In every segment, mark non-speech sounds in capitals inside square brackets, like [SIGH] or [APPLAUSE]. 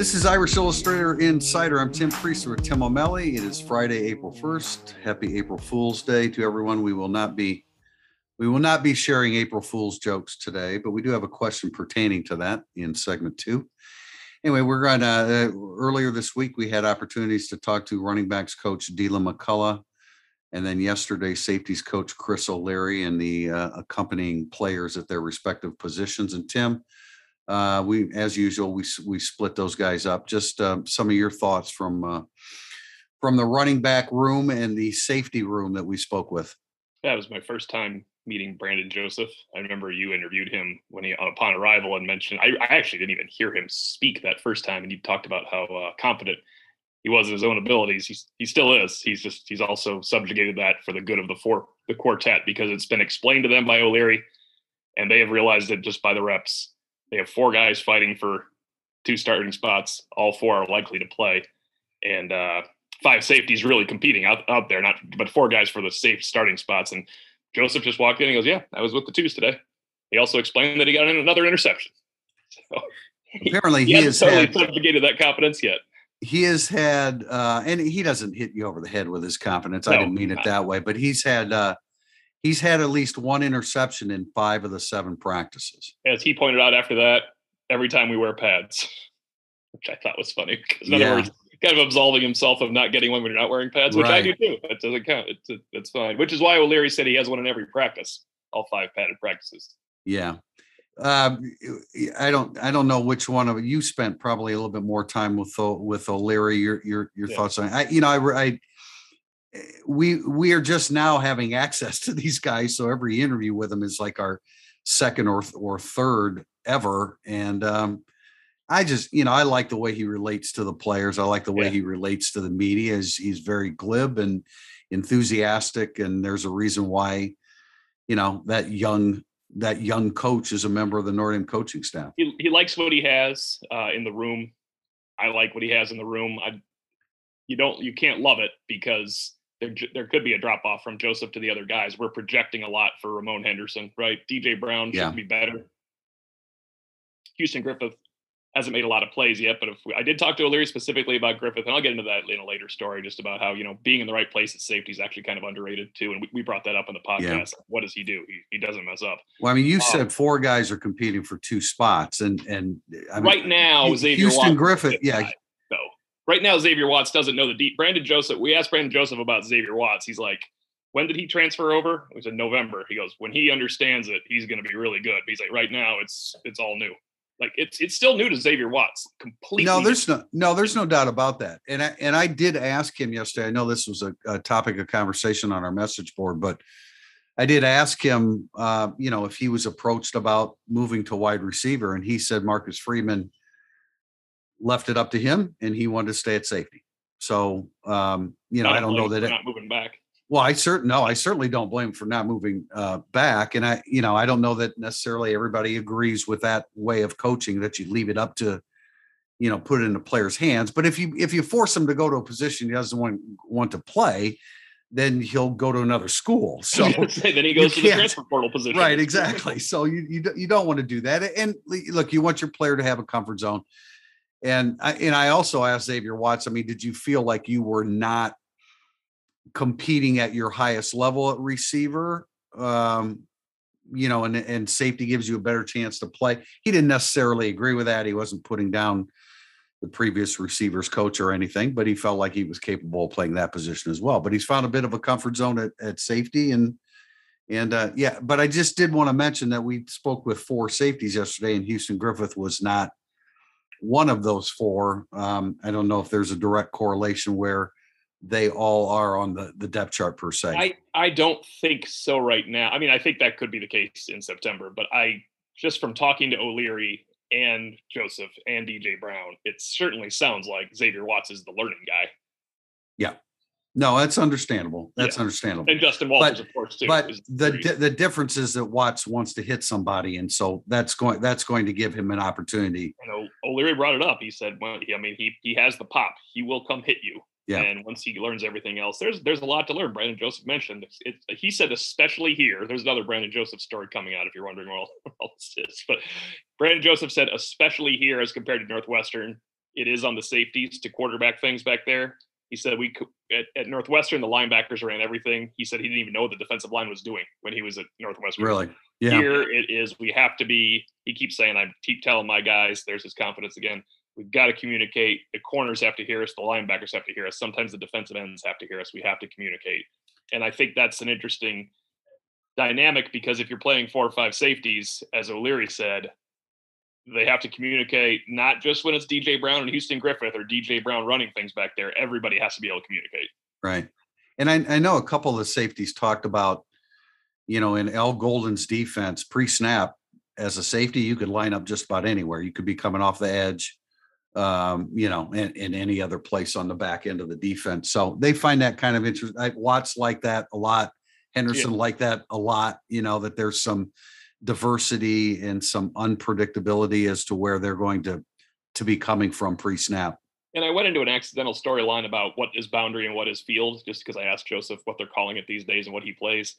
This is Irish Illustrated Insider. I'm Tim Prister with Tim O'Malley. It is Friday, April 1st. Happy April Fool's Day to everyone. We will not be we will not be sharing April Fool's jokes today, but we do have a question pertaining to that in segment two. Anyway, we're going to uh, earlier this week we had opportunities to talk to running backs coach Deland McCullough, and then yesterday safeties coach Chris O'Leary and the uh, accompanying players at their respective positions. And Tim, uh, we, as usual, we we split those guys up. Just uh, some of your thoughts from uh, from the running back room and the safety room that we spoke with. It was my first time meeting Brandon Joseph. I remember you interviewed him when he upon arrival and mentioned. I, I actually didn't even hear him speak that first time, and you talked about how uh, confident he was in his own abilities. He still is. He's just he's also subjugated that for the good of the four the quartet because it's been explained to them by O'Leary, and they have realized it just by the reps they have four guys fighting for two starting spots. All four are likely to play, and uh, five safeties really competing out, out there. Not but four guys for the safe starting spots. And Joseph just walked in and goes, "Yeah, I was with the twos today." He also explained that he got another interception. So Apparently, he, he has totally had, subjugated that confidence yet. he has had, uh, and he doesn't hit you over the head with his confidence. I No, didn't mean it that way, but he's had uh, he's had at least one interception in five of the seven practices. As he pointed out after that, every time we wear pads, which I thought was funny because in Yeah. other words, kind of absolving himself of not getting one when you're not wearing pads, which I do too. That doesn't count. It's it's fine. Which is why O'Leary said he has one in every practice, all five padded practices. Yeah. Um, I don't, I don't know which one of you spent probably a little bit more time with, with O'Leary, your, your, your Yeah. thoughts on, I, you know, I, I, we, we are just now having access to these guys. So every interview with them is like our second or, th- or third ever. And, um, I just, you know, I like the way he relates to the players. I like the way Yeah. he relates to the media. He's, he's very glib and enthusiastic. And there's a reason why, you know, that young that young coach is a member of the Notre Dame coaching staff. He he likes what he has uh, in the room. I like what he has in the room. I you don't you can't love it because there there could be a drop off from Joseph to the other guys. We're projecting a lot for Ramon Henderson, right? DJ Brown Yeah. should be better. Houston Griffith hasn't made a lot of plays yet, but if we, I did talk to O'Leary specifically about Griffith, and I'll get into that in a later story, just about how you know being in the right place at safety is actually kind of underrated too. And we, we brought that up in the podcast. What does he do? He, he doesn't mess up. Well, I mean, you Um, said four guys are competing for two spots, and and I mean, right now, Houston Griffith, yeah. Right now, Xavier Watts doesn't know the deep. Brandon Joseph. We asked Brandon Joseph about Xavier Watts. He's like, "When did he transfer over?" It was in November. He goes, "When he understands it, he's going to be really good." But he's like, "Right now, it's it's all new. Like it's it's still new to Xavier Watts. Completely. no, there's no no, there's no doubt about that. And I and I did ask him yesterday. I know this was a, a topic of conversation on our message board, but I did ask him, uh, you know, if he was approached about moving to wide receiver, and he said Marcus Freeman left it up to him, and he wanted to stay at safety. So, um, you know, I don't know that it, not moving back. Well, I certain no, I certainly don't blame him for not moving uh, back, and I, you know, I don't know that necessarily everybody agrees with that way of coaching that you leave it up to, you know, put it in the player's hands. But if you if you force him to go to a position he doesn't want want to play, then he'll go to another school. [LAUGHS] So then he goes to the transfer portal position. right, exactly. So you you you don't want to do that. And look, you want your player to have a comfort zone. And I and I also asked Xavier Watts. I mean, did you feel like you were not competing at your highest level at receiver? Um, you know, and and safety gives you a better chance to play. He didn't necessarily agree with that. He wasn't putting down the previous receivers coach or anything, but he felt like he was capable of playing that position as well. But he's found a bit of a comfort zone at, at safety and and uh, yeah, but I just did want to mention that we spoke with four safeties yesterday, and Houston Griffith was not one of those four. Um, I don't know if there's a direct correlation where they all are on the, the depth chart per se. I, I don't think so right now. I mean, I think that could be the case in September, but I just from talking to O'Leary and Joseph and DJ Brown, it certainly sounds like Xavier Watts is the learning guy. No, that's understandable. That's understandable. And Justin Walters, of course, too. But the di- the difference is that Watts wants to hit somebody, and so that's going that's going to give him an opportunity. you know, O'Leary brought it up. He said, well, I mean, he he has the pop. He will come hit you. Yeah. And once he learns everything else, there's there's a lot to learn. Brandon Joseph mentioned it, he said, especially here. There's another Brandon Joseph story coming out if you're wondering what [LAUGHS] all this is. But Brandon Joseph said, especially here as compared to Northwestern, it is on the safeties to quarterback things back there. He said we at, at, Northwestern the linebackers ran everything. He said he didn't even know what the defensive line was doing when he was at Northwestern. Really? Yeah. Here it is. We have to be. He keeps saying, I keep telling my guys. There's his confidence again. We've got to communicate. The corners have to hear us. The linebackers have to hear us. Sometimes the defensive ends have to hear us. We have to communicate. And I think that's an interesting dynamic because if you're playing four or five safeties, as O'Leary said, they have to communicate not just when it's DJ Brown and Houston Griffith or DJ Brown running things back there. Everybody has to be able to communicate. Right. And I, I know a couple of the safeties talked about, you know, in Al Golden's defense pre snap as a safety, you could line up just about anywhere. You could be coming off the edge, um, you know, in, in any other place on the back end of the defense. So they find that kind of interesting. Watts like that a lot. Henderson yeah. like that a lot, you know, that there's some diversity and some unpredictability as to where they're going to to be coming from pre-snap. And I went into an accidental storyline about what is boundary and what is field, just because I asked Joseph what they're calling it these days and what he plays.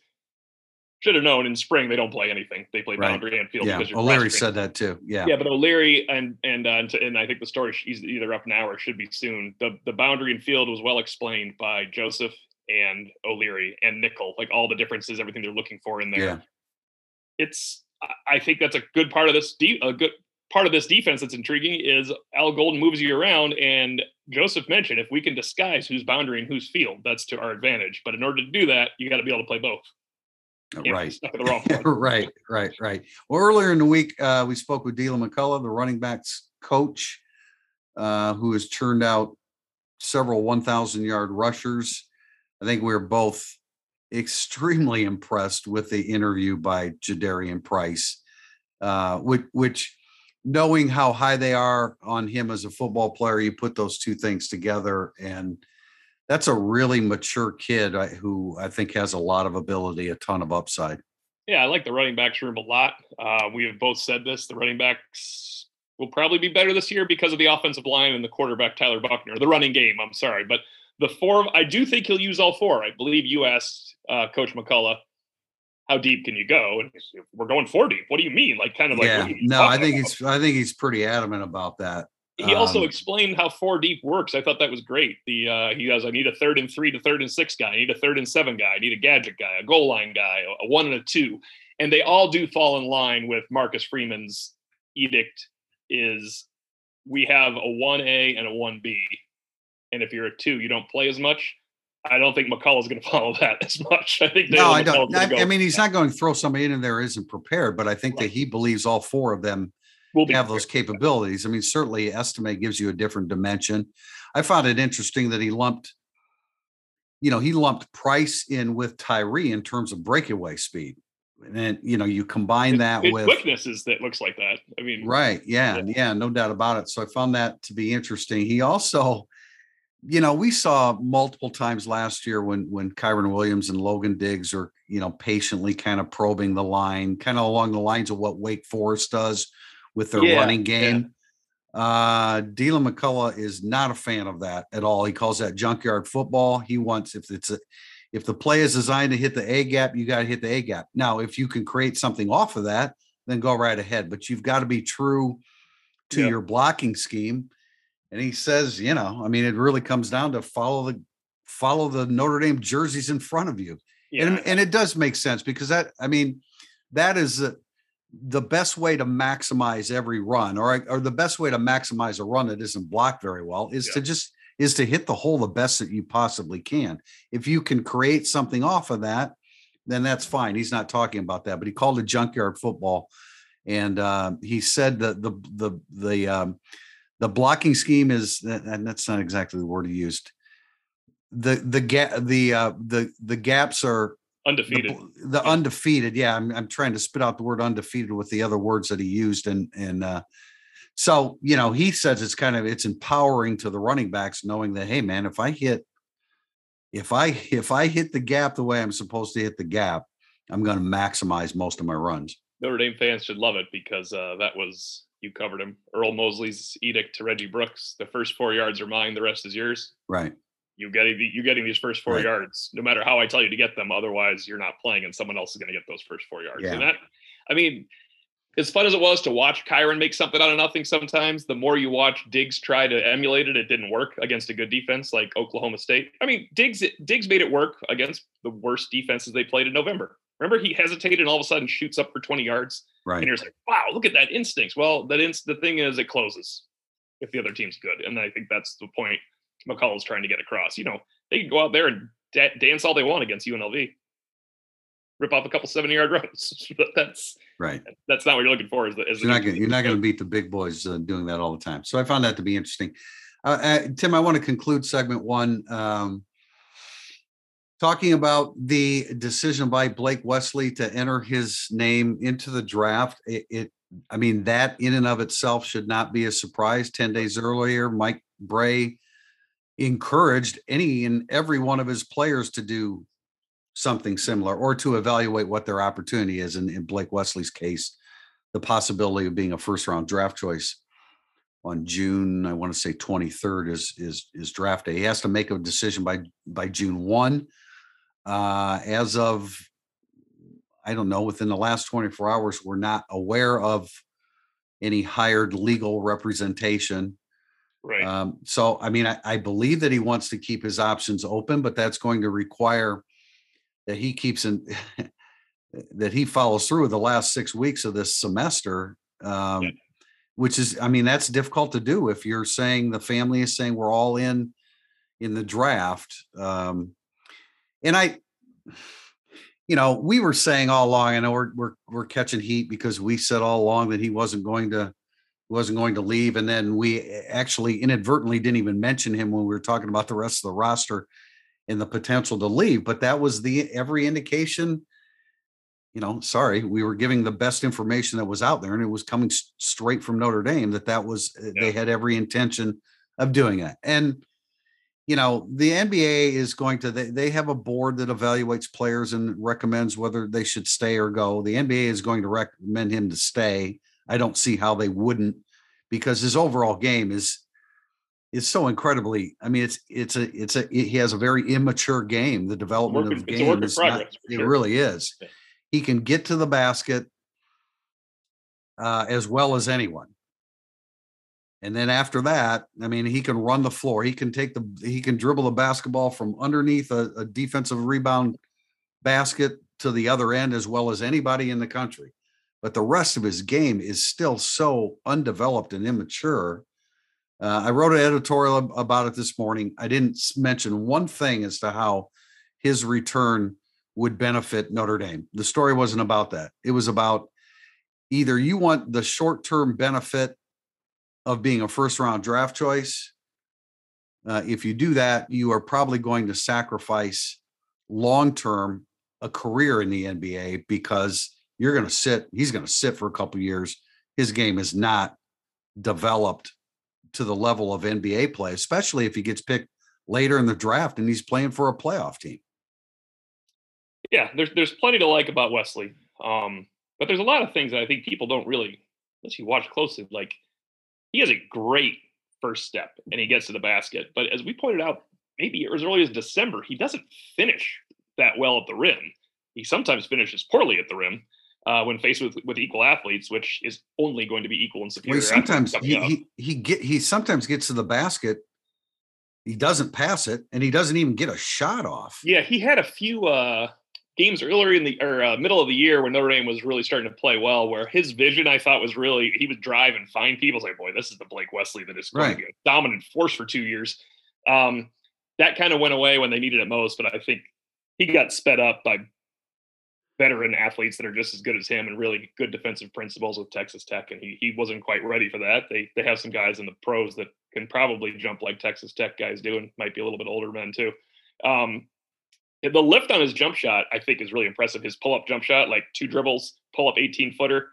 Should have known in spring they don't play anything; they play boundary and field. Yeah, O'Leary said that too. Yeah, yeah, but O'Leary and and uh, and I think the story is either up now or should be soon. The the boundary and field was well explained by Joseph and O'Leary and Nickel, like all the differences, everything they're looking for in there. Yeah it's I think that's a good part of this de- a good part of this defense that's intriguing is Al Golden moves you around and Joseph mentioned if we can disguise who's boundary and who's field, that's to our advantage. But in order to do that, you got to be able to play both. right. [LAUGHS] right, right, right. Well, earlier in the week, uh, we spoke with Deland McCullough, the running backs coach, uh, who has turned out several 1,000 yard rushers. I think we are both extremely impressed with the interview by Jadarian Price, uh, which, which knowing how high they are on him as a football player, you put those two things together, and that's a really mature kid who I think has a lot of ability, a ton of upside. Yeah, I like the running backs room a lot. Uh, we have both said this: the running backs will probably be better this year because of the offensive line and the quarterback Tyler Buchner. The running game, I'm sorry, but the four, I do think he'll use all four. I believe you asked uh, Coach McCullough, how deep can you go? And we're going four deep. What do you mean? Like kind of like yeah. No, I think about? he's I think he's pretty adamant about that. He also um, explained how four deep works. I thought that was great. The uh, he goes, I need a third and three to third and six guy. I need a third and seven guy. I need a gadget guy, a goal line guy, a one and a two, and they all do fall in line with Marcus Freeman's edict. Is we have a one A and a one B, and if you're a two, you don't play as much. I don't think McCullough's going [LAUGHS] to follow that as much. I think no, I don't. I, I, mean, he's not going to throw somebody in there isn't prepared, but I think right. that he believes all four of them will have those capabilities. I mean, certainly Estime gives you a different dimension. I found it interesting that he lumped, you know, he lumped Price in with Tyree in terms of breakaway speed. And you know, you combine that it, with weaknesses that looks like that. I mean, right? Yeah, yeah, yeah, no doubt about it. So I found that to be interesting. He also you know, we saw multiple times last year when when Kyren Williams and Logan Diggs are, you know, patiently kind of probing the line, kind of along the lines of what Wake Forest does with their yeah, running game. Yeah. Uh Deland McCullough is not a fan of that at all. He calls that junkyard football. He wants if it's a if the play is designed to hit the A gap, you got to hit the A gap. Now, if you can create something off of that, then go right ahead. But you've got to be true to your blocking scheme and he says, you know, I mean, it really comes down to follow the follow the Notre Dame jerseys in front of you. Yeah. And, and it does make sense because that, I mean, that is a, the best way to maximize every run or, or the best way to maximize a run that isn't blocked very well is yeah. to just is to hit the hole the best that you possibly can. If you can create something off of that, then that's fine. He's not talking about that, but he called it junkyard football. And uh, he said that the the the um, the blocking scheme is and that's not exactly the word he used. The the gap the uh the the gaps are undefeated. the, the yeah. undefeated yeah I'm, I'm trying to spit out the word undefeated with the other words that he used and and uh so you know he says it's kind of it's empowering to the running backs knowing that hey man if i hit if i if i hit the gap the way i'm supposed to hit the gap i'm going to maximize most of my runs. Notre dame fans should love it because uh that was you covered him. Earle Mosley's edict to Reggie Brooks: the first four yards are mine, the rest is yours. Right. You getting you getting these first four right. yards, no matter how I tell you to get them. Otherwise, you're not playing, and someone else is going to get those first four yards. Yeah. And that, I mean, as fun as it was to watch Kyren make something out of nothing sometimes, the more you watch Diggs try to emulate it, it didn't work against a good defense like Oklahoma State. I mean, Diggs Diggs made it work against the worst defenses they played in November. Remember, he hesitated and all of a sudden shoots up for 20 yards. Right. And you're like, wow, look at that instinct. Well, that inst- the thing is, it closes if the other team's good. And I think that's the point McCullough's trying to get across. You know, they can go out there and da- dance all they want against UNLV, rip off a couple 70 yard [LAUGHS] runs. but that's right. That's not what you're looking for. Is, the, is you're not gonna, you're not going to beat the big boys uh, doing that all the time. So I found that to be interesting. Uh, uh, Tim, I want to conclude segment one. Um, talking about the decision by Blake Wesley to enter his name into the draft. It, it, I mean, that in and of itself should not be a surprise. 10 days earlier, Mike Brey encouraged any and every one of his players to do something similar or to evaluate what their opportunity is. In, in Blake Wesley's case, the possibility of being a first round draft choice on June, I want to say 23rd is is is draft day. He has to make a decision by by June 1 uh, as of I don't know within the last 24 hours, we're not aware of any hired legal representation. Right. Um, so, I mean, I, I, believe that he wants to keep his options open, but that's going to require that he keeps in [LAUGHS] that he follows through with the last six weeks of this semester. Um, yeah. Which is, I mean, that's difficult to do if you're saying the family is saying we're all in in the draft. Um, and I, you know, we were saying all along. I know we're we're we're catching heat because we said all along that he wasn't going to wasn't going to leave, and then we actually inadvertently didn't even mention him when we were talking about the rest of the roster and the potential to leave. But that was the every indication. You know, sorry, we were giving the best information that was out there, and it was coming straight from Notre Dame that that was eh, yeah. they had every intention of doing it, and you know the nba is going to they, they have a board that evaluates players and recommends whether they should stay or go. The nba is going to recommend him to stay. I don't see how they wouldn't because his overall game is is so incredibly i mean it's it's a it's a he has a very immature game. The development work, of the game is not, it really is. He can get to the basket uh, as well as anyone and then after that, I mean, he can run the floor. He can take the he can dribble the basketball from underneath a, a defensive rebound basket to the other end as well as anybody in the country. But the rest of his game is still so undeveloped and immature. Uh, I wrote an editorial about it this morning. I didn't mention one thing as to how his return would benefit Notre Dame. The story wasn't about that. It was about either you want the short term benefit of being a first round draft choice. Uh, if you do that, you are probably going to sacrifice long term a career in the NBA because you're going to sit. He's going to sit for a couple years. His game is not developed to the level of NBA play, especially if he gets picked later in the draft and he's playing for a playoff team. Yeah, there's there's plenty to like about Wesley, um, but there's a lot of things that I think people don't really, unless you watch closely, like he has a great first step and he gets to the basket. But as we pointed out, maybe as early as December, he doesn't finish that well at the rim. He sometimes finishes poorly at the rim uh, when faced with with equal athletes, which is only going to be equal and superior. Well, sometimes he, he, he get he sometimes gets to the basket. He doesn't pass it, and he doesn't even get a shot off. Yeah, he had a few uh, games earlier in the or uh, middle of the year when Notre Dame was really starting to play well, where his vision I thought was really he would drive and find people. It's like, boy, this is the Blake Wesley that is going to be a dominant force for two years. Um, that kind of went away when they needed it most, but I think he got sped up by veteran athletes that are just as good as him and really good defensive principles with Texas Tech, and he he wasn't quite ready for that. They they have some guys in the pros that can probably jump like Texas Tech guys do, and might be a little bit older men too. Um, the lift on his jump shot, I think, is really impressive. His pull up jump shot, like two dribbles, pull up 18 footer.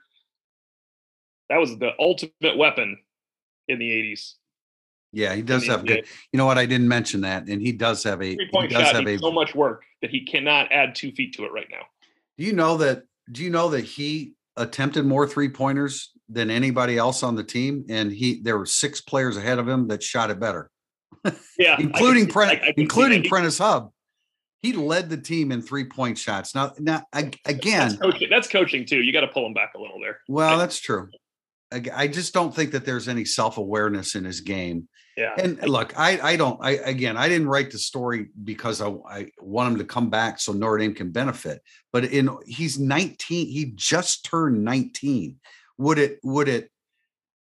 That was the ultimate weapon in the 80s. Yeah, he does have good. You know what? I didn't mention that, and he does have a three point shot. Have a, so much work that he cannot add two feet to it right now. Do you know that? Do you know that he attempted more three pointers than anybody else on the team, and he there were six players ahead of him that shot it better. Yeah, [LAUGHS] including Prentiss, including Prentiss Hubb He led the team in three point shots. Now, now again, that's coaching, that's coaching too. You got to pull him back a little there. Well, that's true. I, I just don't think that there's any self awareness in his game. Yeah. And look, I I don't. I again, I didn't write the story because I, I want him to come back so Notre Dame can benefit. But in he's 19. He just turned 19. Would it would it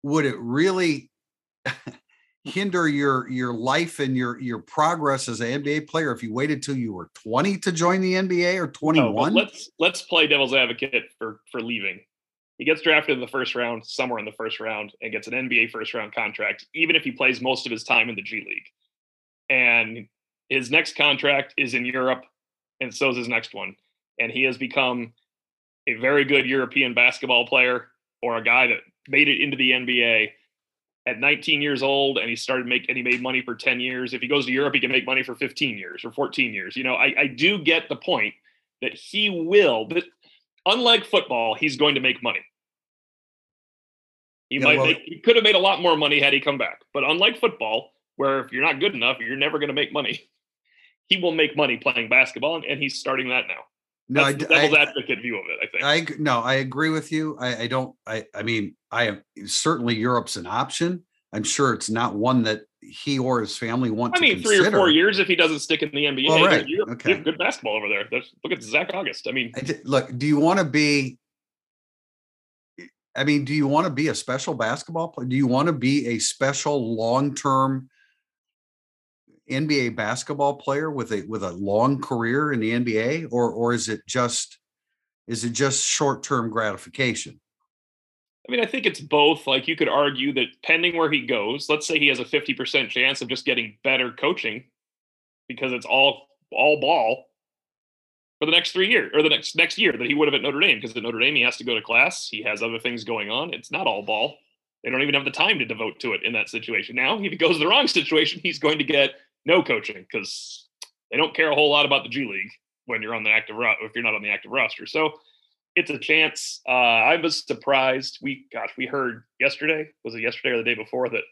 would it really [LAUGHS] hinder your your life and your your progress as an NBA player if you waited till you were 20 to join the NBA or 21? No, let's let's play devil's advocate for for leaving. He gets drafted in the first round, somewhere in the first round, and gets an NBA first round contract, even if he plays most of his time in the G League. And his next contract is in Europe, and so is his next one. And he has become a very good European basketball player or a guy that made it into the NBA at 19 years old and he started make and he made money for 10 years. If he goes to Europe, he can make money for 15 years or 14 years. You know, I, I do get the point that he will, but unlike football, he's going to make money. He yeah, might well, make, he could have made a lot more money had he come back. But unlike football, where if you're not good enough, you're never going to make money. [LAUGHS] He will make money playing basketball, and, and he's starting that now. No, That's I, the devil's I, advocate view of it. I think. I no, I agree with you. I, I don't. I I mean, I am certainly Europe's an option. I'm sure it's not one that he or his family want. I mean, three or four years if he doesn't stick in the NBA. Well, right. You, okay. good basketball over there. There's, look at Zach Auguste. I mean, I did, look. Do you want to be? I mean, do you want to be a special basketball player? Do you want to be a special long term NBA basketball player with a with a long career in the NBA, or or is it just is it just short term gratification? I mean, I think it's both. Like you could argue that pending where he goes, let's say he has a 50% chance of just getting better coaching because it's all all ball for the next three years or the next next year that he would have at Notre Dame. Because at Notre Dame he has to go to class. He has other things going on. It's not all ball. They don't even have the time to devote to it in that situation. Now, if he goes the wrong [LAUGHS] situation, he's going to get no coaching because they don't care a whole lot about the G League when you're on the active roster if you're not on the active roster. So it's a chance. Uh, I was surprised. We gosh, we heard yesterday was it yesterday or the day before that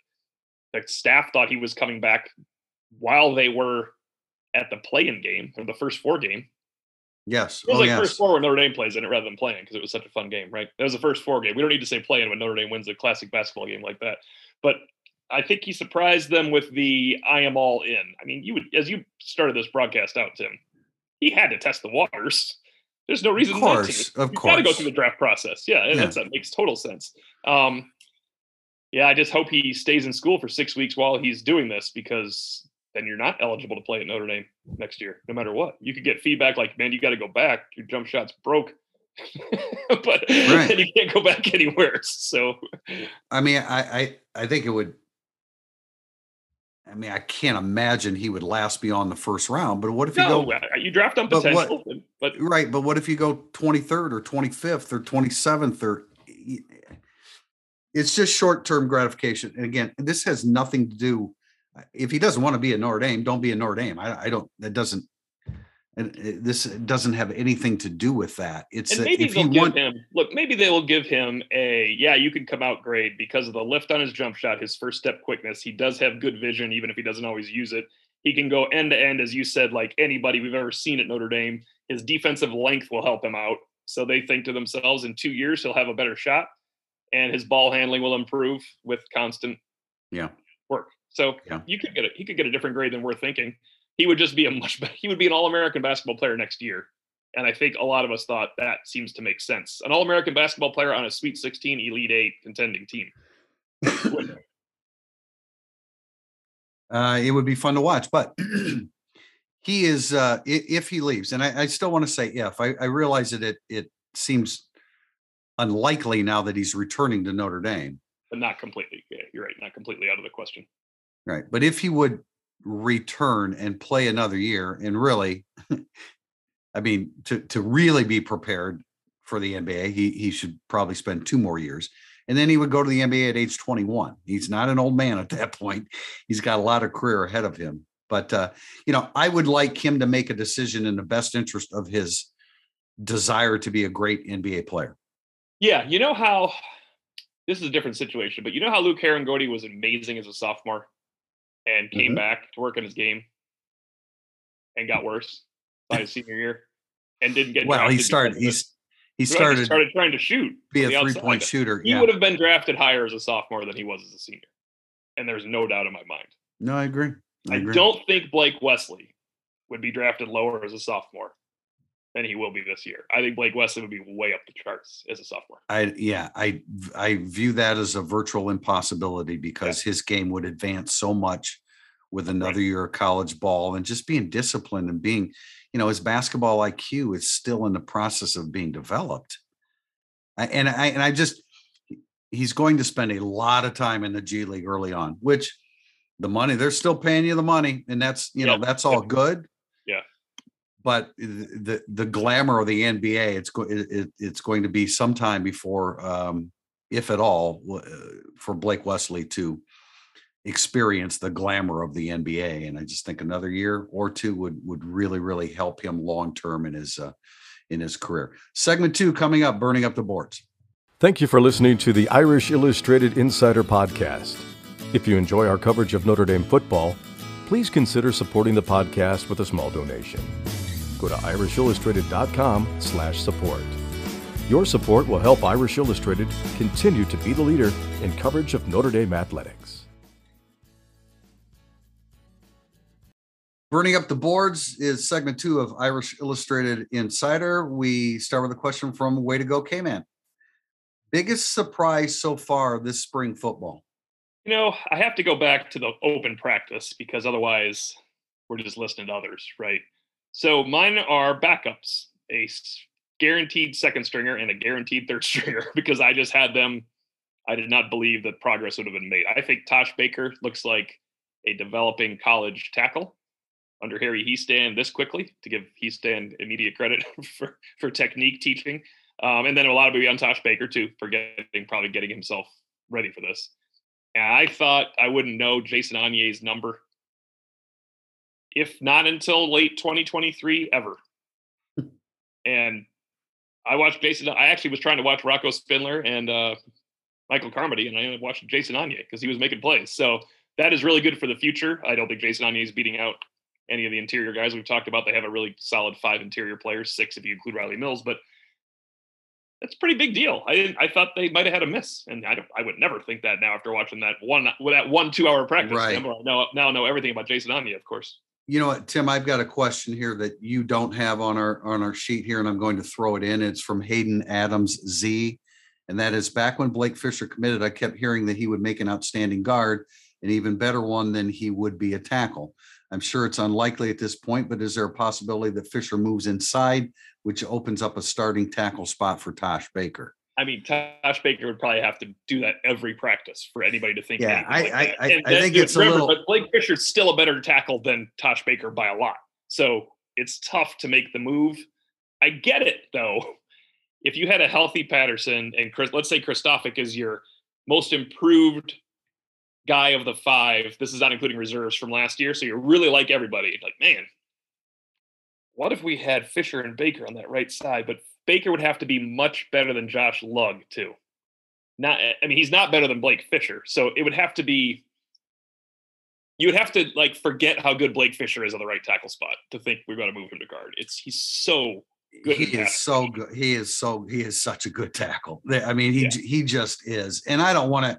the staff thought he was coming back while they were at the play-in game or the first four game. Yes. It was oh, like yes. first four when Notre Dame plays in it rather than playing because it was such a fun game, right? That was the first four game. We don't need to say play in when Notre Dame wins a classic basketball game like that. But I think he surprised them with the I am all in. I mean, you would as you started this broadcast out, Tim, he had to test the waters. There's no reason of course, not to. Of course, got to go through the draft process. Yeah, yeah. that makes total sense. Um, yeah, I just hope he stays in school for six weeks while he's doing this because then you're not eligible to play at Notre Dame next year, no matter what. You could get feedback like, "Man, you got to go back. Your jump shot's broke." [LAUGHS] but right. then you can't go back anywhere. [LAUGHS] So, I mean, I, I I think it would I mean, I can't imagine he would last beyond the first round. But what if you no, go? Uh, you draft on potential, but, what, but right. But what if you go twenty third or twenty fifth or twenty seventh or? It's just short term gratification. And again, this has nothing to do. If he doesn't want to be a Notre Dame, don't be a Notre Dame. I, I don't. That doesn't and uh, this doesn't have anything to do with that. It's and maybe they'll give want... him look. Maybe they will give him a yeah. You can come out great because of the lift on his jump shot, his first step quickness. He does have good vision, even if he doesn't always use it. He can go end to end, as you said, like anybody we've ever seen at Notre Dame. His defensive length will help him out. So they think to themselves, in two years he'll have a better shot, and his ball handling will improve with constant yeah work. So yeah. you could get it. He could get a different grade than we're thinking he would just be a much better, he would be an all-American basketball player next year. And I think a lot of us thought that seems to make sense. An all-American basketball player on a Sweet 16 Elite 8 contending team. uh, it would be fun to watch, but [CLEARS THROAT] he is uh, if he leaves, and I, I still want to say if. I, I realize that it it seems unlikely now that he's returning to Notre Dame, but not completely. Yeah, you're right, not completely out of the question. Right, but if he would return and play another year and really [LAUGHS] I mean to to really be prepared for the NBA he he should probably spend two more years. And then he would go to the NBA at age 21 he's not an old man at that [LAUGHS] point. He's got a lot of career ahead of him. But uh, you know I would like him to make a decision in the best interest of his desire to be a great NBA player. Yeah you know how this is a different situation but you know how Luke Harangody was amazing as a sophomore and came mm-hmm. back to work on his game and got worse. by his senior year and didn't get. Well, he started. He's he started he started trying to shoot, be a three point shooter. He yeah. would have been drafted higher as a sophomore than he was as a senior, and there's no doubt in my mind. No, I agree. I, I agree. don't think Blake Wesley would be drafted lower as a sophomore than he will be this year. I think Blake Wesley would be way up the charts as a sophomore. I yeah, I I view that as a virtual impossibility because yeah. his game would advance so much with another right. year of college ball and just being disciplined and being, you know, his basketball IQ is still in the process of being developed. I, and I and I just he's going to spend a lot of time in the G League early on, which the money they're still paying you the money, and that's you know that's all good. But the the glamour of the NBA, it's it, it's going to be sometime before, um, if at all, uh, for Blake Wesley to experience the glamour of the NBA. And I just think another year or two would would really really help him long term in his uh, in his career. Segment two coming up, burning up the boards. Thank you for listening to the Irish Illustrated Insider Podcast. If you enjoy our coverage of Notre Dame football, please consider supporting the podcast with a small donation. Go to irishillustrated.com slash support. Your support will help Irish Illustrated continue to be the leader in coverage of Notre Dame athletics. Burning up the boards is segment two of Irish Illustrated Insider. We start with a question from Way to Go K Man. Biggest surprise so far this spring football? You know, I have to go back to the open practice because otherwise we're just listening to others, right? So mine are backups, a guaranteed second stringer and a guaranteed third [LAUGHS] stringer because I just had them. I did not believe that progress would have been made. I think Tosh Baker looks like a developing college tackle under Harry Hiestand this quickly to give Hiestand immediate credit [LAUGHS] for, for technique teaching. Um, and then a lot of it on Tosh Baker too, for getting probably getting himself ready for this. And I thought I wouldn't know Jason Onye's number, if not until late 2023 ever. and I watched Jason. I actually was trying to watch Rocco Spindler and uh, Michael Carmody, and I ended up watching Jason Onye because he was making plays. So that is really good for the future. I don't think Jason Onye is beating out any of the interior guys we've talked about. They have a really solid five interior players, six if you include Riley Mills, but that's a pretty big deal. I didn't, I thought they might have had a miss, and I don't, I would never think that now after watching that one that one two hour practice. Right. I now now know everything about Jason Onye, of course. You know what, Tim? I've got a question here that you don't have on our on our sheet here, and I'm going to throw it in. It's from Hayden Adams Z, and that is back when Blake Fisher committed. I kept hearing that he would make an outstanding guard, an even better one than he would be a tackle. I'm sure it's unlikely at this point, but is there a possibility that Fisher moves inside, which opens up a starting tackle spot for Tosh Baker? I mean, Tosh Baker would probably have to do that every practice for anybody to think. Yeah, I, like I, I, I, think it's remember, a little. But Blake Fisher's still a better tackle than Tosh Baker by a lot, so it's tough to make the move. I get it though. [LAUGHS] If you had a healthy Patterson and Chris, let's say Kristofic is your most improved guy of the five. This is not including reserves from last year. So you really like everybody. Like, man, what if we had Fisher and Baker on that right side? But Baker would have to be much better than Josh Lugg, too. Not, eh, I mean, he's not better than Blake Fisher. So it would have to be, you would have to like forget how good Blake Fisher is on the right tackle spot to think we're going to move him to guard. It's, he's so good. He is so good. He is so, he is such a good tackle. I mean, he, yeah. he just is. And I don't want to,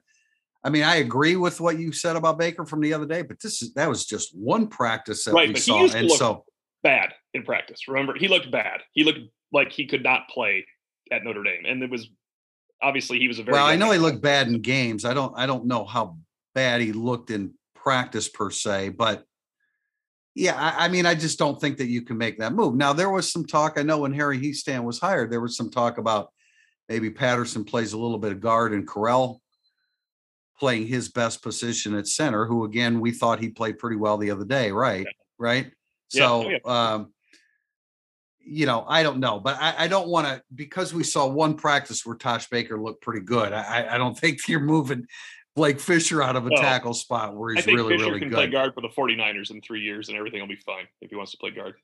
I mean, I agree with what you said about Baker from the other day, but this is that was just one practice that right, we saw, he used to and so bad in practice. Remember, he looked bad. He looked like he could not play at Notre Dame, and it was obviously he was a very well. I know he looked bad in games. I don't. I don't know how bad he looked in practice per se, but yeah, I, I mean, I just don't think that you can make that move. Now, there was some talk. I know when Harry Hiestand was hired, there was some talk about maybe Patterson plays a little bit of guard and Correll playing his best position at center, who again we thought he played pretty well the other day, right? Right. Yeah. So Oh, yeah. um you know, I don't know, but I, I don't want to because we saw one practice where Tosh Baker looked pretty good. I, I don't [LAUGHS] think you're moving Blake Fisher out of a Well, tackle spot where he's really, Fisher really can play good. guard for the 49ers in three years, and everything will be fine if he wants to play guard.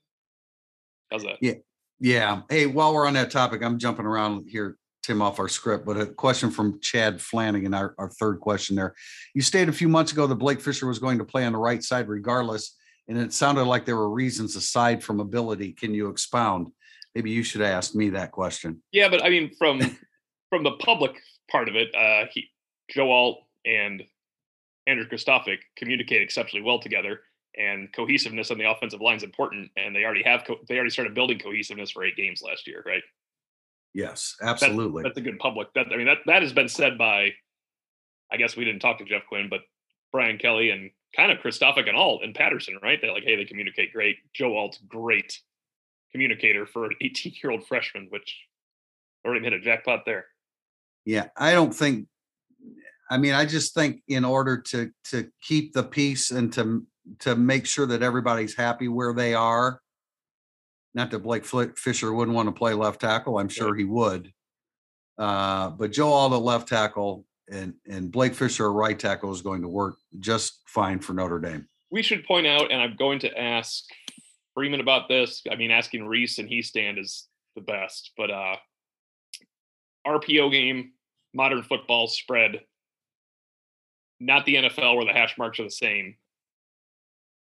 How's that? Yeah. Yeah. Hey, while we're on that topic, I'm jumping around here, Tim, off our script, but a question from Chad Flanagan, our, our third question there. You stated a few months ago that Blake Fisher was going to play on the right side regardless. And it sounded like there were reasons aside from ability. Can you expound? Maybe you should ask me that question. Yeah, but I mean, from from the public part of it, uh, he, Joe Alt and Andrew Kristofic communicate exceptionally well together, and cohesiveness on the offensive line is important. And they already have co- they already started building cohesiveness for eight games last year, right? Yes, absolutely. That's, that's a good public. That I mean, that that has been said by, I guess we didn't talk to Jeff Quinn, but Brian Kelly and kind of Kristofic and Alt and Patterson, right? They're like, hey, they communicate great. Joe Alt's great communicator for an 18 year old freshman, which already hit a jackpot there. Yeah, I don't think. I mean, I just think in order to to keep the peace and to to make sure that everybody's happy where they are. Not that Blake Fisher wouldn't want to play left tackle. I'm sure he would. Uh, but Joe Alt at left tackle and and Blake Fisher right tackle is going to work just fine for Notre Dame. We should point out, and I'm going to ask Freeman about this. I mean, asking Rees and Hiestand is the best, but uh RPO game, modern football spread, not the NFL where the hash marks are the same.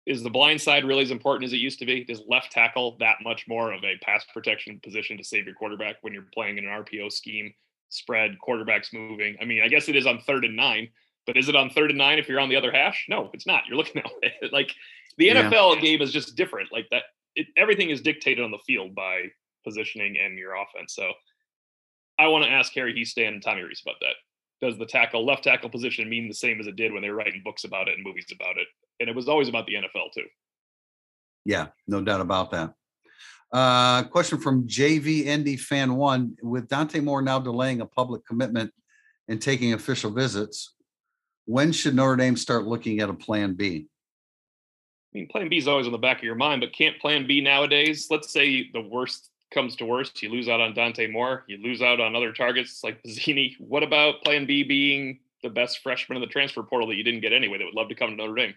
Is the blind side really as important as it used to be? Does left tackle that much more of a pass protection position to save your quarterback when you're playing in an RPO scheme? Spread, quarterbacks moving. I mean, I guess it is on third and nine, but is it on third and nine if you're on the other hash? No, it's not. You're looking [LAUGHS] at like the NFL yeah. game is just different. Like that, it, everything is dictated on the field by positioning and your offense. So I want to ask Harry Hiestand and Tommy Rees about that. Does the tackle, left tackle position mean the same as it did when they were writing books about it and movies about it? And it was always about the NFL too. Yeah, no doubt about that. Uh, question from JV Fan One: With Dante Moore now delaying a public commitment and taking official visits, when should Notre Dame start looking at a Plan B? I mean, Plan B is always on the back of your mind, but can't Plan B nowadays? Let's say the worst comes to worst, you lose out on Dante Moore, you lose out on other targets like Pizzini. What about Plan B being the best freshman in the transfer portal that you didn't get anyway that would love to come to Notre Dame?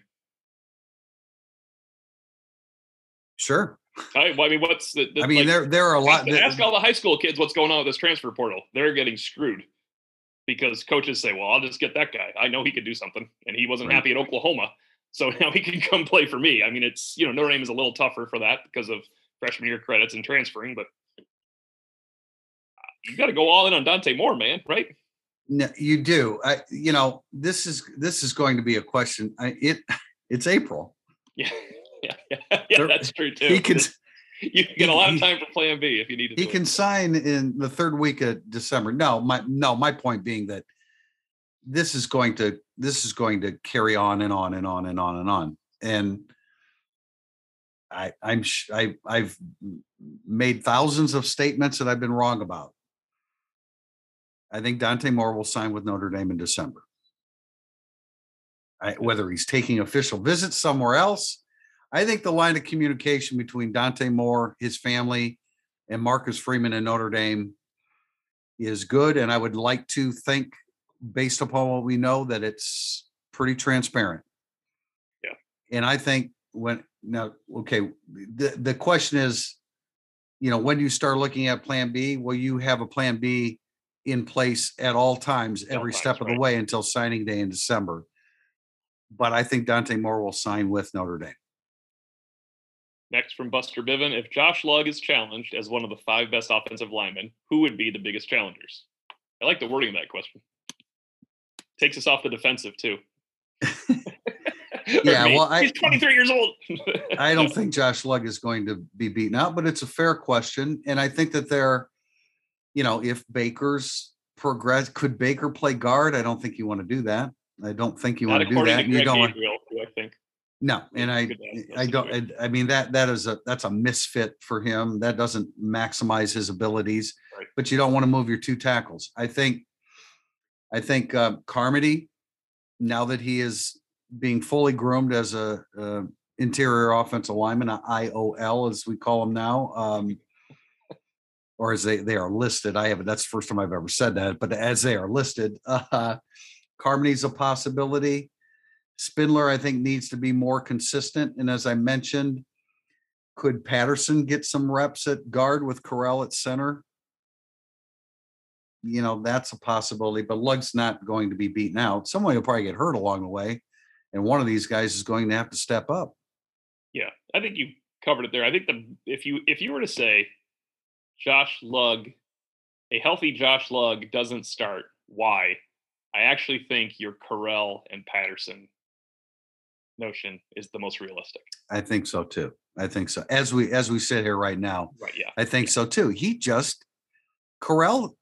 Sure. I, I mean, what's the? the I mean, like, there there are a lot. Ask, that, ask all the high school kids what's going on with this transfer portal. They're getting screwed because coaches say, "Well, I'll just get that guy. I know he could do something," and he wasn't right. happy at Oklahoma, so [LAUGHS] now he can come play for me. I mean, it's you know Notre Dame is a little tougher for that because of freshman year credits and transferring, but you got to go all in on Dante Moore, man, right? No, you do. I, you know, this is this is going to be a question. I, it [LAUGHS] it's April. Yeah, [LAUGHS] yeah, yeah, yeah that's true too. He can. [LAUGHS] You get a lot of time for Plan B if you need to. He can it. sign in the third week of December. No, my no, my point being that this is going to this is going to carry on and on and on and on and on. And I, I'm I, I've made thousands of statements that I've been wrong about. I think Dante Moore will sign with Notre Dame in December. I, whether he's taking official visits somewhere else, I think the line of communication between Dante Moore, his family, and Marcus Freeman and Notre Dame is good. And I would like to think, based upon what we know, that it's pretty transparent. Yeah. And I think when now, okay, the, the question is, you know, when you start looking at plan B, will you have a plan B in place at all times, every step of right. the way until signing day in December? But I think Dante Moore will sign with Notre Dame. Next from Buster Biven, if Josh Lugg is challenged as one of the five best offensive linemen, who would be the biggest challengers? I like the wording of that question. Takes us off the defensive too. [LAUGHS] yeah, well, I, he's 23 years old. [LAUGHS] I don't think Josh Lugg is going to be beaten out, but it's a fair question, and I think that they're, you know, if Baker's progress, could Baker play guard? I don't think you want to do that. I don't think you Not want to do that. To you don't want. I think. No, and I, I don't. I, mean that that is a that's a misfit for him. That doesn't maximize his abilities. Right. But you don't want to move your two tackles. I think, I think uh, Carmody, now that he is being fully groomed as a, a interior offensive lineman, IOL as we call them now, um, [LAUGHS] or as they they are listed. I have that's the first time I've ever said that, but as they are listed, [LAUGHS] uh, Carmody's a possibility. Spindler, I think, needs to be more consistent. And as I mentioned, could Patterson get some reps at guard with Correll at center? You know, that's a possibility, but Lugg's not going to be beaten out. Someone will probably get hurt along the way and one of these guys is going to have to step up. Yeah, I think you covered it there. I think the if you if you were to say Josh Lugg, a healthy Josh Lugg doesn't start, why? I actually think your Correll and Patterson notion is the most realistic. I think so too. I think so. As we as we sit here right now, Right. Yeah. I think so too. He just Correll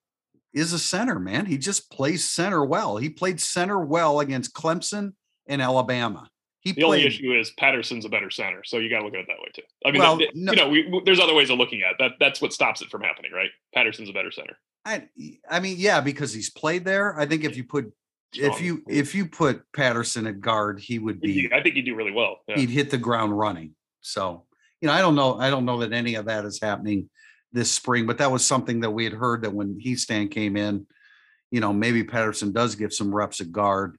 is a center, man. He just plays center well. He played center well against Clemson and Alabama. He The played only issue is Patterson's a better center, so you got to look at it that way too. I mean, Well, that- no- you know, we, there's other ways of looking at it. that. That's what stops it from happening, right? Patterson's a better center. I I mean, yeah, because he's played there. I think if you put if you if you put Patterson at guard, he would be I think he'd do really well. Yeah. he'd hit the ground running. So, you know, I don't know. I don't know that any of that is happening this spring, but that was something that we had heard that when Hiestand came in, you know, maybe Patterson does give some reps at guard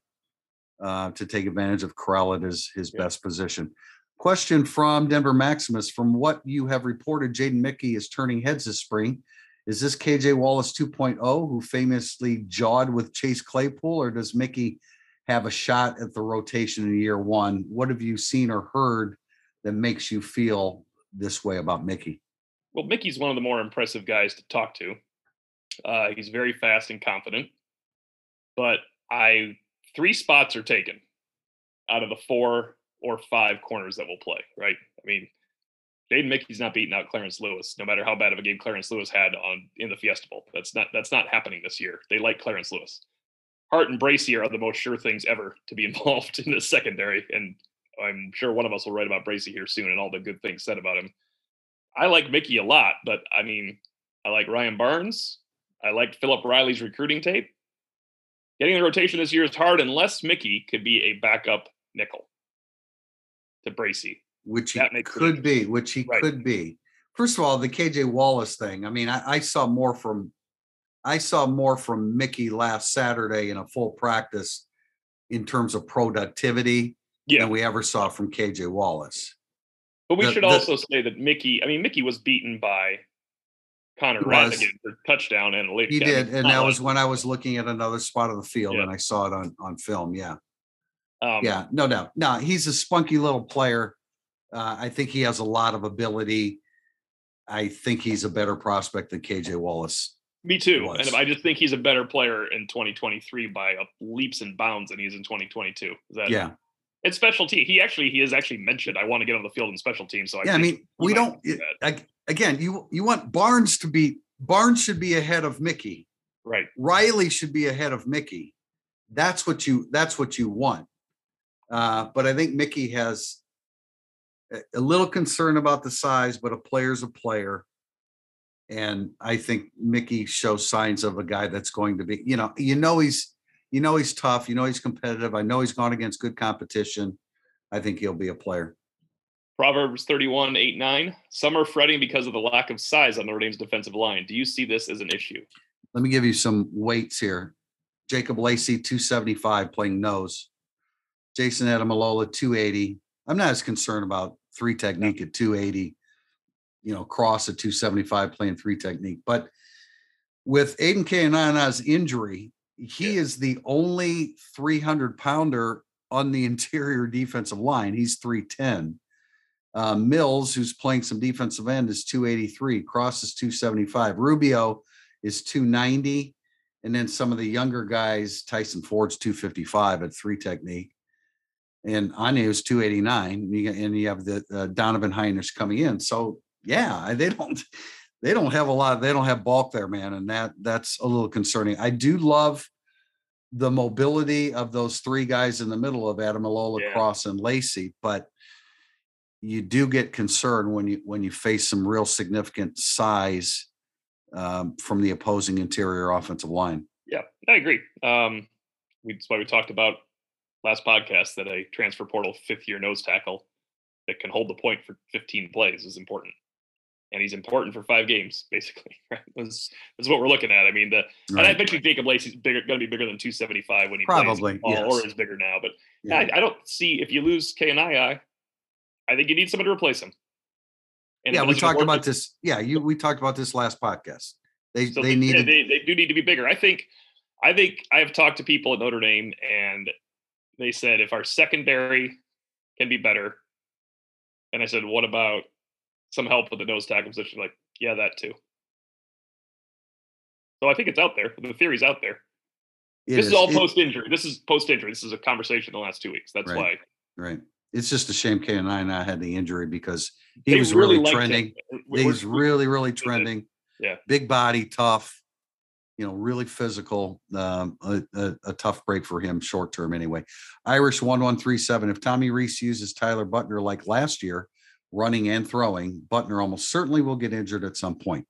uh, to take advantage of Correll at his his Yeah. best position. Question from Denver Maximus: From what you have reported, Jaden Mickey is turning heads this spring. Is this KJ Wallace 2.0, who famously jawed with Chase Claypool, or does Mickey have a shot at the rotation in year one? What have you seen or heard that makes you feel this way about Mickey? Well, Mickey's one of the more impressive guys to talk to. Uh, he's very fast and confident, but I three spots are taken out of the four or five corners that will play. Right? I mean, Jaden Mickey's not beating out Clarence Lewis, no matter how bad of a game Clarence Lewis had on in the Fiesta Bowl. That's not that's not happening this year. They like Clarence Lewis. Hart and Bracy are the most sure things ever to be [LAUGHS] involved in the secondary, and I'm sure one of us will write about Bracy here soon and all the good things said about him. I like Mickey a lot, but I mean, I like Ryan Barnes. I liked Philip Riley's recruiting tape. Getting the rotation this year is hard unless Mickey could be a backup nickel to Bracy. Which he could be, which he Right. could be. First of all, the KJ Wallace thing. I mean, I, I saw more from I saw more from Mickey last Saturday in a full practice in terms of productivity Yeah, than we ever saw from KJ Wallace. but we the- should the- also say that Mickey. I mean, Mickey was beaten by Connor. Rattigan for touchdown and a late. He did, and that was when I was looking at another spot of the field Yeah. and I saw it on on film. Yeah. um, Yeah, no doubt. No, he's a spunky little player. Uh, I think he has a lot of ability. I think he's a better prospect than KJ Wallace. Me too. was. And I just think he's a better player in 2023 by a leaps and bounds than he is in 2022. Is That Yeah, it's special team. He actually he has actually mentioned I want to get on the field in special teams. So I yeah. I mean, we don't. do Again, you you want Barnes to be Barnes should be ahead of Mickey. right. Riley should be ahead of Mickey. That's what you that's what you want. Uh, but I think Mickey has a, little concern about the size, but a player's a player. And I think Mickey shows signs of a guy that's going to be, you know, you know he's you know he's tough, you know he's competitive. I know he's gone against good competition. I think he'll be a player. Proverbs 31, 8, 9. Some are fretting because of the lack of size on Notre Dame's defensive line. Do you see this as an issue? Let me give you some weights here. Jacob Lacey, 275 playing nose. Jayson Ademilola, 280. I'm not as concerned about three technique at 280, you know, cross at 275 playing three technique. But with Aidan Keanaaina's injury, he Yeah. is the only 300 pounder on the [LAUGHS] interior defensive line. He's 310. Uh, Mills, who's playing some defensive end, is 283. Cross is 275. Rubio is 290. And then some of the younger guys, Tyson Ford's 255 at three technique. And Anya is 289. And you, and you have the uh, Donovan Hinish coming in. So yeah, they don't they don't have a lot, they don't have bulk there, man. And that that's a little concerning. I do love the mobility of those three guys in the middle of Ademilola, Yeah. Cross, and Lacey, but you do get concerned when you when you face some real significant size um, from the opposing interior offensive line. Yeah, I agree. Um, we, that's why we talked about last podcast that a transfer portal fifth year nose tackle that can hold the point for 15 plays is important. And he's important for five games, [LAUGHS] basically. Right? That's, that's what we're looking at. I mean, the and I Right. bet you Jacob Lacey's bigger, going to be bigger than 275 when he Probably, plays, football, or is bigger now. But Yeah. I, I don't see if you lose K and I, I think you need someone to replace him. And yeah, we talked about this. Yeah, you we talked about this last podcast. They So they they, yeah, they, they do need to be bigger. I think I think I have talked to people at Notre Dame and they said if our secondary can be better And I said, what about some help with the nose tackle position? Like, yeah, that too. So I think it's out there. The theory's out there. It this is, all post injury. This is post injury. This is a conversation the last two weeks. That's Right. why Right. It's just a shame K and I had the injury because he was really, him. trending. He's we're- really, really [LAUGHS] trending. Yeah. Big body, tough, you know, really physical. Um, a, a, a tough break for him short term anyway. Irish 1137. If Tommy Rees uses Tyler Buchner like last year, running and throwing, Buchner almost certainly will get injured at some point.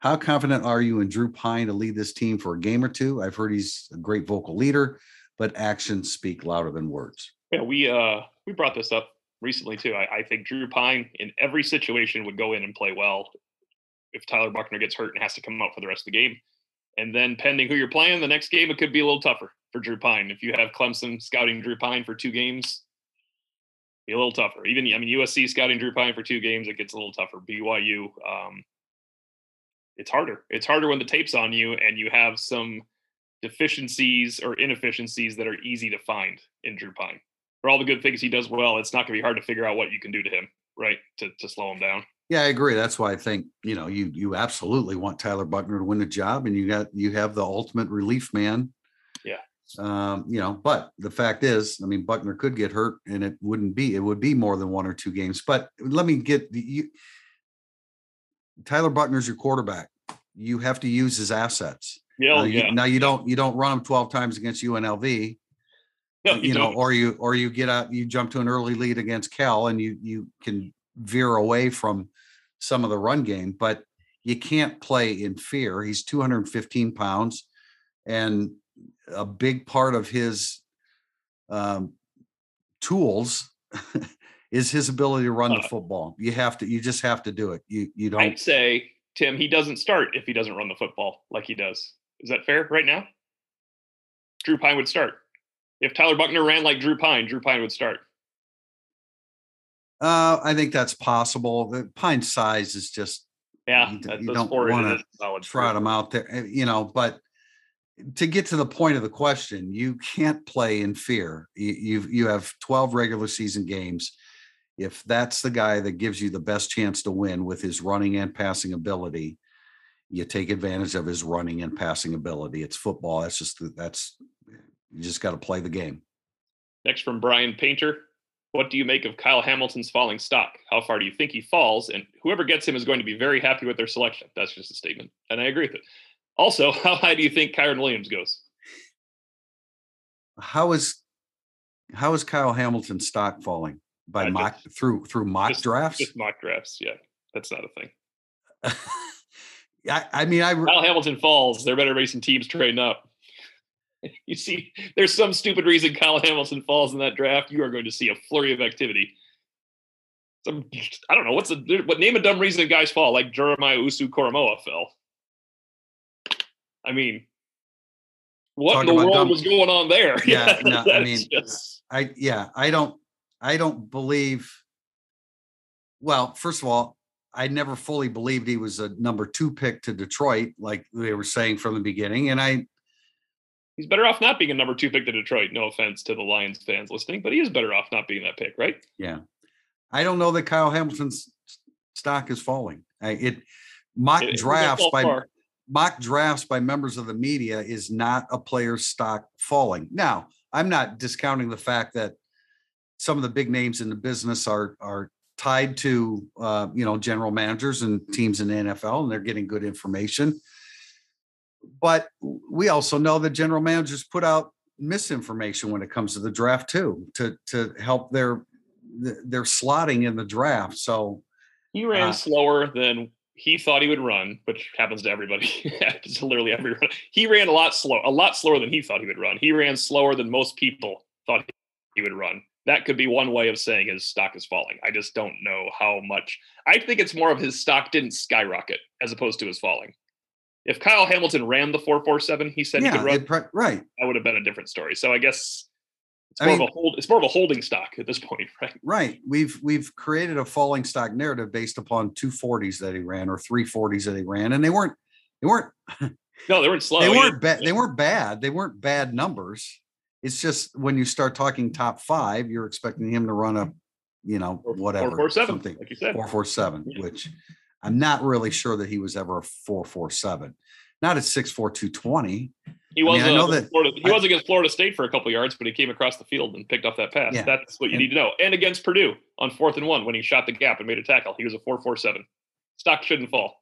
How confident are you in Drew Pyne to lead this team for a game or two? I've heard he's a great vocal leader, but actions speak louder than words. Yeah, we uh we brought this up recently too. I, I think Drew Pyne in every situation would go in and play well if Tyler Buchner gets hurt and has to come out for the rest of the game. And then pending who you're playing, the next game it could be a little tougher for Drew Pyne. If you have Clemson scouting Drew Pyne for two games, be a little tougher. Even I mean USC scouting Drew Pyne for two games, it gets a little tougher. BYU, um, it's harder. It's harder when the tape's on you and you have some deficiencies or inefficiencies that are easy to find in Drew Pyne for all the good things he does well, it's not going to be hard to figure out what you can do to him, right? To to slow him down. Yeah, I agree. That's why I think you know you you absolutely want Tyler Buchner to win the job, and you got you have the ultimate relief man. Yeah. Um, you know, but the fact is, I mean, Buchner could get hurt, and it wouldn't be it would be more than one or two games. But let me get the you. Tyler Buchner's your quarterback. You have to use his assets. Yeah, Now oh, you, yeah. now you don't you don't run him twelve times against UNLV No, you know, don't. or you or you get out, you jump to an early lead against Cal, and you you can veer away from some of the run game, but you can't play in fear. He's 215 pounds, and a big part of his um, tools [LAUGHS] is his ability to run the Uh, football. You have to, you just have to do it. You you don't. I'd say Tim, he doesn't start if he doesn't run the football like he does. Is that fair right now? Drew Pyne would start. If Tyler Buchner ran like Drew Pyne, Drew Pyne would start. Uh, I think that's possible. The Pyne size is just Yeah, You you don't is solid. trot them out there, eh, you know, but to get to the point of the question, you can't play in fear. You, you've, you have 12 regular season games. If that's the guy that gives you the best chance to win with his running and passing ability, you take advantage of his running and passing ability. It's football. That's just, that's, you just got to play the game. Next from Brian Painter. What do you make of Kyle Hamilton's falling stock? How far do you think he falls? And whoever gets him is going to be very happy with their selection. That's just a statement. And I agree with it. Also, [LAUGHS] how high do you think Kyren Williams goes? How is, how is Kyle Hamilton's stock falling? By Uh, mock, through, through mock just- drafts? Just mock drafts. Yeah, that's not a thing. [LAUGHS] I, I mean, I, Kyle Hamilton falls. There better be some teams trading up. [LAUGHS] You see, there's some stupid reason Kyle Hamilton falls in that draft. You are going to see a flurry of activity. Some, I don't know what's the what name a dumb reason guys fall like Jeremiah Owusu-Koramoah fell. I mean, what Talk in the world dumb- was going on there? [LAUGHS] Yeah, [LAUGHS] no, I mean, just- I yeah, I don't I don't believe well, first of all, I never fully believed he was a number 2 pick to Detroit like they were saying from the beginning and I he's better off not being a number two pick to Detroit. No offense to the Lions fans listening, but he is better off not being that pick, right? yeah. I don't know that Kyle Hamilton's stock is falling. I, it mock It- drafts by far. mock drafts by members of the media is not a player's stock falling. Now, I'm not discounting the fact that some of the big names in the business are are tied to uh, you know general managers and teams in the NFL, and they're getting good information. But we also know that general managers put out misinformation when it comes to the draft too, to to help their their slotting in the draft. So He ran Uh, slower than he thought he would run, which happens to everybody. [LAUGHS] happens to literally every run. He ran a lot slow, a lot slower than he thought he would run. He ran slower than most people thought he would run. That could be one way of saying his stock is falling. I just don't know how much. I think it's more of his stock didn't skyrocket as opposed to his falling. If Kyle Hamilton ran the 447, he said he could run, pre- right. that would have been a different story. So I guess it's I more mean- of a hold. It's more of a holding stock at this point, [LAUGHS] right? Right. We've we've created a falling stock narrative based upon two forties that he ran or three forties that he ran, and they weren't they weren't [LAUGHS] No, they weren't slow. they weren't bad. They weren't bad. They weren't bad numbers. It's just when you start talking top five, you're expecting him to run a you know, whatever. Four four seven, something like you said. four four seven, Yeah. which I'm not really sure that he was ever a four four seven. Not at six four two twenty. He was. I know uh, that- Florida, he I- was against Florida State for a couple yards, but he came across the field and picked off that pass. Yeah. That's what you And- need to know. And against Purdue on fourth and one when he shot the gap and made a tackle, he was a four four seven. Stock shouldn't fall.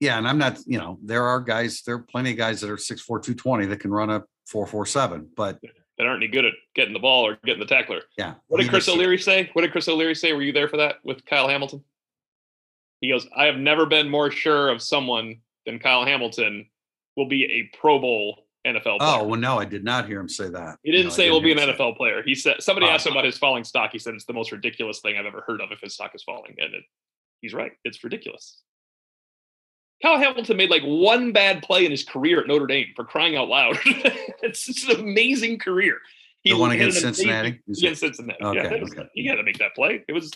Yeah, and I'm not, you know, there are guys, there are plenty of guys that are six four two twenty that can run a four four seven, but That aren't any good at getting the ball or getting the tackler. yeah. What did Chris O'Leary say? What did Chris O'Leary say? Were you there for that with Kyle Hamilton? He goes, I have never been more sure of someone than Kyle Hamilton will be a Pro Bowl NFL oh, player. Oh, well, no, I did not hear him say that. He didn't No, say will be an NFL player. He said somebody Oh. asked him about his falling stock. He said it's the most ridiculous thing I've ever heard of if his stock is falling. And it, he's right. It's ridiculous. Kyle Hamilton made like one bad play in his career at Notre Dame for crying out loud. [LAUGHS] it's just an amazing career. The one against an amazing- Cincinnati? Against Cincinnati. yeah, Okay, that was- okay. he had to make that play. It was,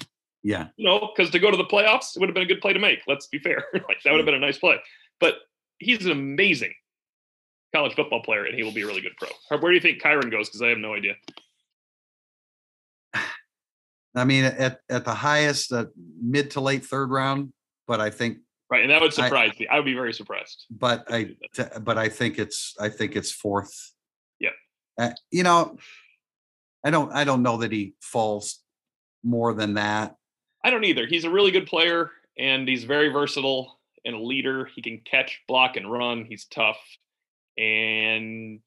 Yeah, you know, because to go to the playoffs, it would have been a good play to make. Let's be fair. [LAUGHS] like that would have been a nice play. But he's an amazing college football player, and he will be a really good pro. Where do you think Kyren goes? Because I have no idea. [SIGHS] I mean, at at the highest, uh, mid to late third round, but I think, Right, and that would I- surprise me. I would be very surprised. but I, t- but I think it's, I think it's fourth. Yeah. Uh, you know, I don't, I don't know that he falls more than that. I don't either. He's a really good player, and he's very versatile and a leader. He can catch, block, and run. He's tough, and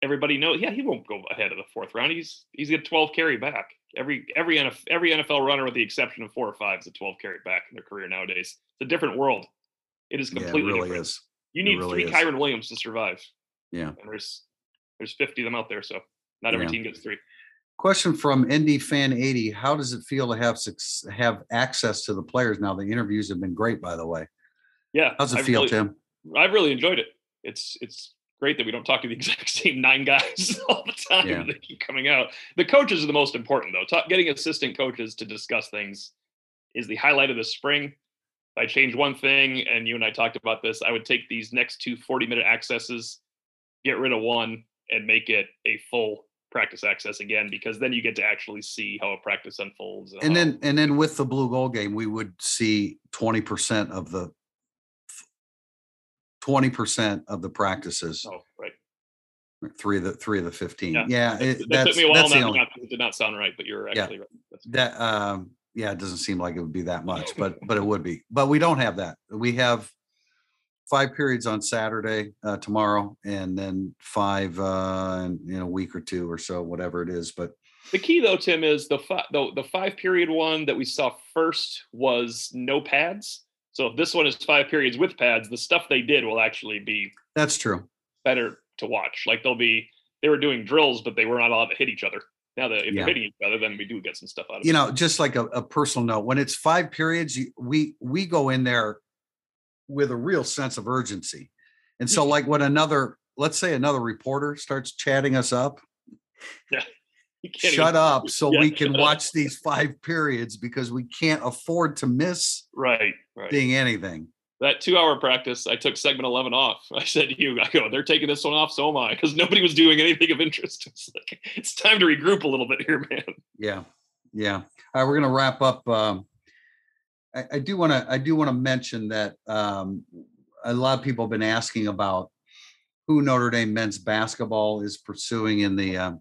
everybody knows. Yeah, he won't go ahead of the fourth round. He's he's a 12 carry back. Every every NFL, every NFL runner, with the exception of four or five, is a 12 carry back in their career nowadays. It's a different world. It is completely Yeah, it really different. is. You need really three is. Kyren Williams to survive, Yeah. and there's there's 50 of them out there, so not every Yeah. team gets three. Question from Indy Fan 80. How does it feel to have have access to the players now? The interviews have been great, by the way. Yeah, How's it I've feel, really- Tim? I've really enjoyed it. It's it's great that we don't talk to the [LAUGHS] exact same nine guys [LAUGHS] all the time. Yeah. They keep coming out. The coaches are the most important though. Talk, getting assistant coaches to discuss things is the highlight of the spring. If I change one thing, and you and I talked about this, I would take these next two 40 minute accesses, get rid of one, and make it a full practice access again, because then you get to actually see how a practice unfolds. And how- then, and then with the Blue Gold game, we would see 20% of the 20% of the practices, oh, right. three of the three of the 15. Yeah, Yeah. It- that that's, took me a while. that's the Not, only, not, it did not sound right, but you're Yeah. actually right. That's that, um, yeah, it doesn't seem like it would be that much, [LAUGHS] but, but it would be, but we don't have that. We have five periods on Saturday, uh, tomorrow, and then five, uh, in, in a week or two or so, whatever it is, but The key though, Tim, is the fi- the, the five period one that we saw first was no pads. So if this one is five periods with pads, the stuff they did will actually be that's true. better to watch. Like they'll be they were doing drills, but they were not allowed to hit each other. Now that if Yeah. they're hitting each other, then we do get some stuff out of you it. You know just like a, a personal note when it's five periods you, we we go in there with a real sense of urgency and so like when another let's say another reporter starts chatting us up [LAUGHS] can't shut even- up so Yeah, we can shut up. watch these five periods because we can't afford to miss Right, right. seeing anything That two hour practice, I took segment 11 off. [LAUGHS] I said to you, I go, they're taking this one off, so am I, because nobody was doing anything of interest. [LAUGHS] It's like, it's time to regroup a little bit here, man. yeah yeah all right we're gonna wrap up um i, I do want to i do want to mention that um a lot of people have been asking about who notre dame men's basketball is pursuing in the um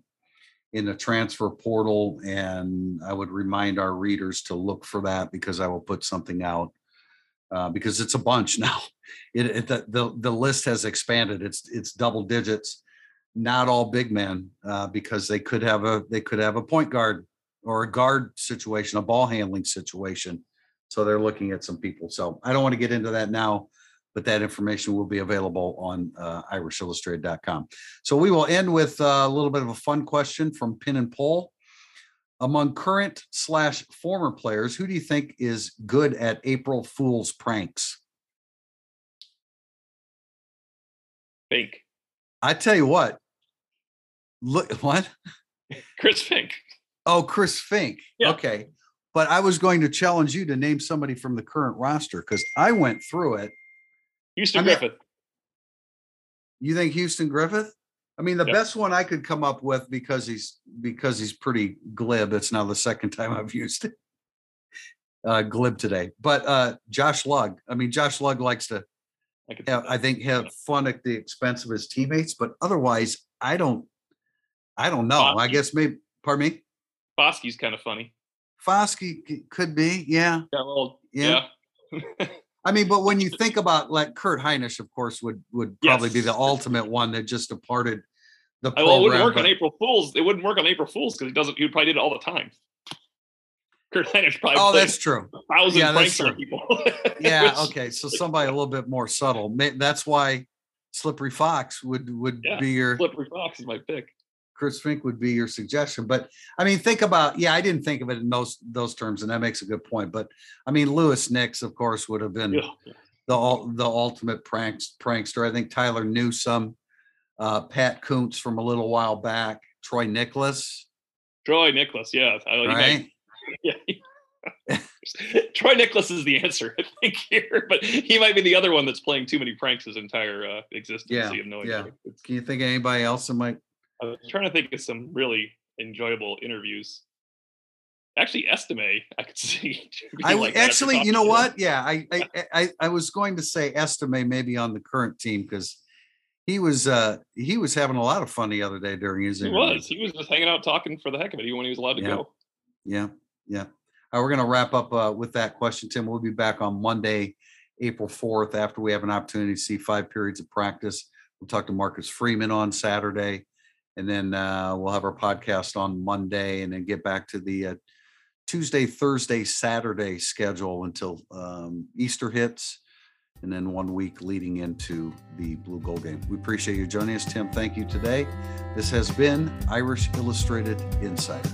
in the transfer portal and i would remind our readers to look for that because i will put something out uh, because it's a bunch [LAUGHS] now. It, it the, the the list has expanded. It's it's double digits. Not all big men uh, because they could have a they could have a point guard or a guard situation, a ball handling situation. So they're looking at some people. So I don't want to get into that now, but that information will be available on uh, irishillustrated.com. So we will end with uh, a little bit of a fun question from Pin and Poll. Among current slash former players, who do you think is good at April Fool's pranks? Finke. I tell you what. Look what? Chris Finke. Oh, Chris Finke. Yeah. Okay. But I was going to challenge you to name somebody from the current roster because I went through it. Houston I mean- Griffith. You think Houston Griffith? I mean, the Yep. best one I could come up with because he's because he's pretty glib. It's now the second [LAUGHS] time I've used it. Uh, glib today, but uh, Josh Lugg. I mean, Josh Lugg likes to, I have. I think, have fun at the expense of his teammates, but otherwise, I don't. I don't know. I guess maybe. Pardon me. Foskey's kind of funny. Foskey could be, yeah. Yeah, well, Yeah. yeah. [LAUGHS] I mean, but when you think about like Kurt Hinish, of course, would would probably be the ultimate one that just departed the I- well, it wouldn't program, work on April Fools. It wouldn't work on April Fools because he doesn't. He probably did it all the time. Kurt Hinish probably Oh, that's true. a thousand yeah, that's true. people. [LAUGHS] Yeah, Which- okay. So somebody a little bit more subtle. That's why Slippery Fox would would Yeah, be your Slippery Fox is my pick. Chris Finke would be your suggestion. But I mean, think about yeah, I didn't think of it in those those terms, and that makes a good point. But I mean, Louis Nix, of course, would have been Yeah. the the ultimate pranks prankster. I think Tyler Newsome, uh, Pat Kuntz from a little while back, Troy Niklas, Troy Niklas, yeah. Might- right? [LAUGHS] yeah. [LAUGHS] Troy Niklas is the answer, I think, here, but he might be the other one that's playing too many pranks his entire uh, existence. Yeah, have no yeah. idea. Can you think of anybody else that might? I was trying to think of some really enjoyable interviews. Actually, Estime, I could [LAUGHS] see. I like would that after actually, you know what? Yeah, I, [LAUGHS] I I I was going to say Estime maybe on the current team because he was uh he was having a lot of fun the other day during his He interview. was. He was just hanging out talking for the heck of it, even when he was allowed to Yeah. go. Yeah, yeah. All right, we're gonna wrap up uh, with that question, Tim. We'll be back on Monday, April fourth, after we have an opportunity to see five periods of practice. We'll talk to Marcus Freeman on Saturday, and then uh, we'll have our podcast on Monday, and then get back to the uh, Tuesday, Thursday, Saturday schedule until um, Easter hits, and then one week leading into the Blue Gold game. We appreciate you joining us, Tim. Thank you today. This has been Irish Illustrated Insider.